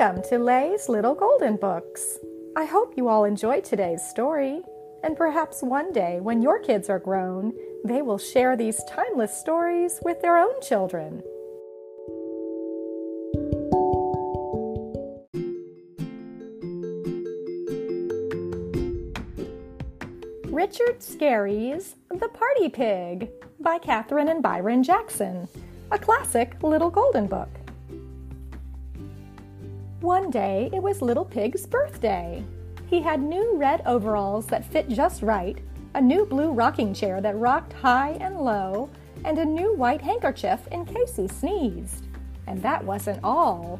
Welcome to Lay's Little Golden Books. I hope you all enjoyed today's story, and perhaps one day when your kids are grown, they will share these timeless stories with their own children. Richard Scarry's The Party Pig by Kathryn and Byron Jackson, a classic little golden book. One day it was Little Pig's birthday. He had new red overalls that fit just right, a new blue rocking chair that rocked high and low, and a new white handkerchief in case he sneezed. And that wasn't all.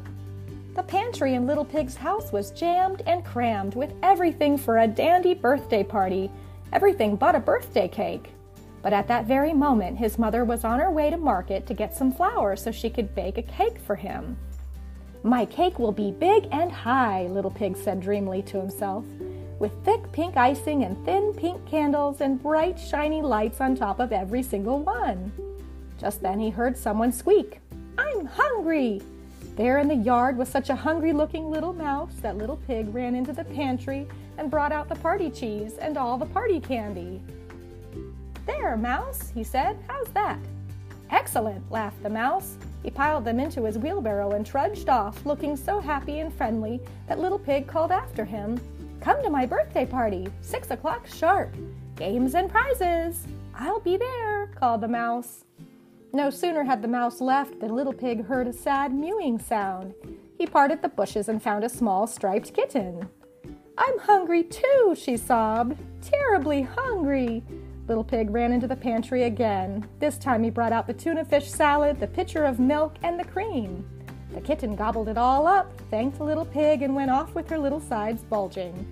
The pantry in Little Pig's house was jammed and crammed with everything for a dandy birthday party, everything but a birthday cake. But at that very moment, his mother was on her way to market to get some flour so she could bake a cake for him. My cake will be big and high, Little Pig said dreamily to himself, with thick pink icing and thin pink candles and bright shiny lights on top of every single one. Just then he heard someone squeak, I'm hungry! There in the yard was such a hungry looking little mouse that Little Pig ran into the pantry and brought out the party cheese and all the party candy. There, Mouse, he said, how's that? Excellent, laughed the mouse. He piled them into his wheelbarrow and trudged off, looking so happy and friendly that Little Pig called after him, Come to my birthday party, six o'clock sharp. Games and prizes. I'll be there, called the mouse. No sooner had the mouse left than Little Pig heard a sad mewing sound. He parted the bushes and found a small striped kitten. I'm hungry too, she sobbed. Terribly hungry. Little Pig ran into the pantry again. This time he brought out the tuna fish salad, the pitcher of milk, and the cream. The kitten gobbled it all up, thanked Little Pig, and went off with her little sides bulging.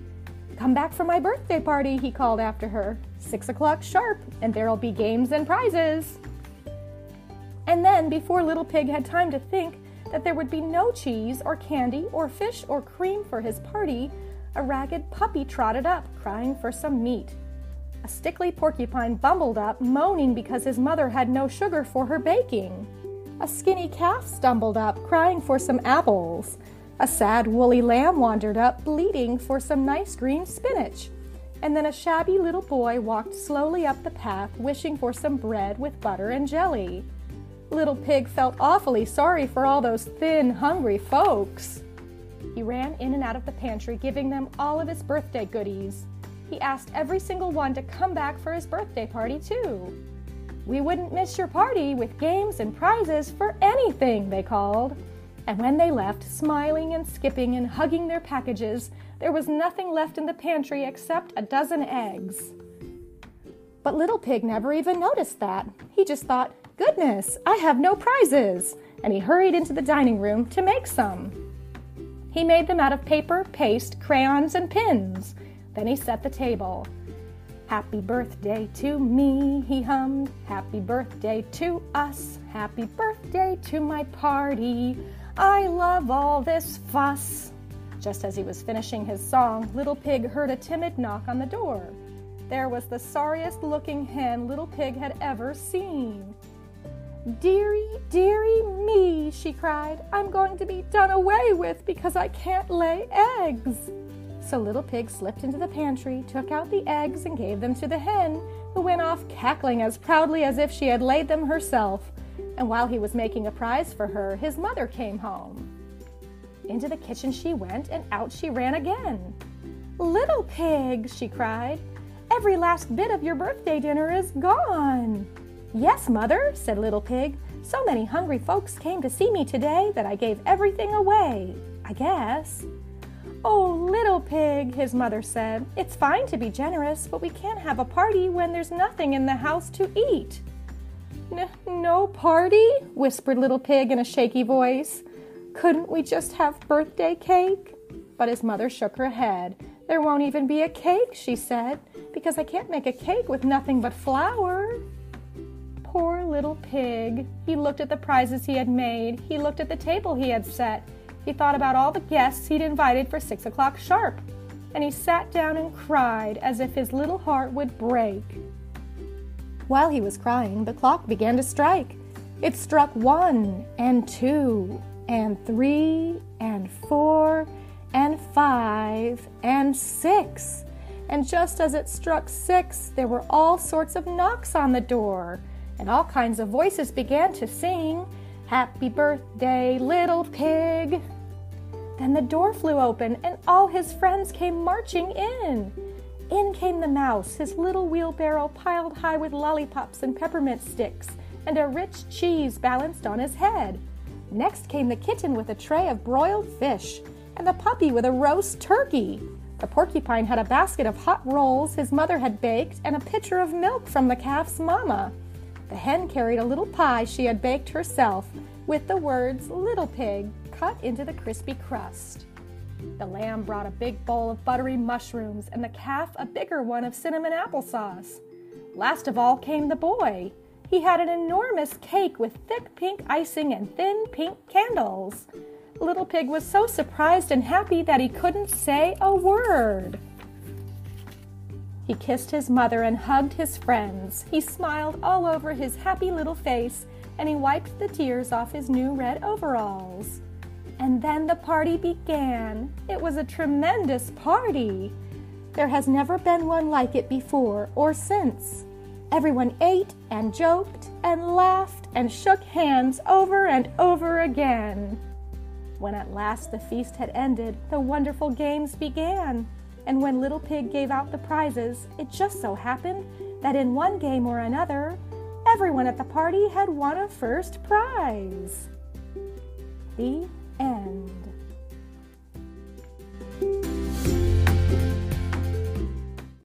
Come back for my birthday party, he called after her. Six o'clock sharp, and there'll be games and prizes. And then, before Little Pig had time to think that there would be no cheese or candy or fish or cream for his party, a ragged puppy trotted up, crying for some meat. Stickly porcupine bumbled up, moaning because his mother had no sugar for her baking. A skinny calf stumbled up, crying for some apples. A sad woolly lamb wandered up, bleating for some nice green spinach. And then a shabby little boy walked slowly up the path, wishing for some bread with butter and jelly. Little Pig felt awfully sorry for all those thin, hungry folks. He ran in and out of the pantry, giving them all of his birthday goodies he asked every single one to come back for his birthday party, too. We wouldn't miss your party with games and prizes for anything, they called. And when they left, smiling and skipping and hugging their packages, there was nothing left in the pantry except a dozen eggs. But Little Pig never even noticed that. He just thought, goodness, I have no prizes. And he hurried into the dining room to make some. He made them out of paper, paste, crayons, and pins. Then he set the table. Happy birthday to me, he hummed. Happy birthday to us. Happy birthday to my party. I love all this fuss. Just as he was finishing his song, Little Pig heard a timid knock on the door. There was the sorriest looking hen Little Pig had ever seen. Dearie, dearie me, she cried. I'm going to be done away with because I can't lay eggs. So Little Pig slipped into the pantry, took out the eggs, and gave them to the hen, who went off cackling as proudly as if she had laid them herself. And while he was making a prize for her, his mother came home. Into the kitchen she went, and out she ran again. Little Pig, she cried, every last bit of your birthday dinner is gone. Yes, Mother, said Little Pig. So many hungry folks came to see me today that I gave everything away, I guess. Oh, little pig, his mother said, it's fine to be generous, but we can't have a party when there's nothing in the house to eat. no party? whispered Little Pig in a shaky voice. Couldn't we just have birthday cake? But his mother shook her head. There won't even be a cake, she said, because I can't make a cake with nothing but flour. Poor little pig. He looked at the prizes he had made. He looked at the table he had set. He thought about all the guests he'd invited for six o'clock sharp, and he sat down and cried as if his little heart would break. While he was crying, the clock began to strike. It struck one and two and three and four and five and six. And just as it struck six, there were all sorts of knocks on the door, and all kinds of voices began to sing, Happy birthday, little pig! Then the door flew open, and all his friends came marching in. In came the mouse, his little wheelbarrow piled high with lollipops and peppermint sticks, and a rich cheese balanced on his head. Next came the kitten with a tray of broiled fish, and the puppy with a roast turkey. The porcupine had a basket of hot rolls his mother had baked and a pitcher of milk from the calf's mamma. The hen carried a little pie she had baked herself, with the words Little Pig cut into the crispy crust. The lamb brought a big bowl of buttery mushrooms, and the calf a bigger one of cinnamon applesauce. Last of all came the boy. He had an enormous cake with thick pink icing and thin pink candles. Little Pig was so surprised and happy that he couldn't say a word. He kissed his mother and hugged his friends. He smiled all over his happy little face and he wiped the tears off his new red overalls. And then the party began. It was a tremendous party. There has never been one like it before or since. Everyone ate and joked and laughed and shook hands over and over again. When at last the feast had ended, the wonderful games began. And when Little Pig gave out the prizes, it just so happened that in one game or another, everyone at the party had won a first prize. The end.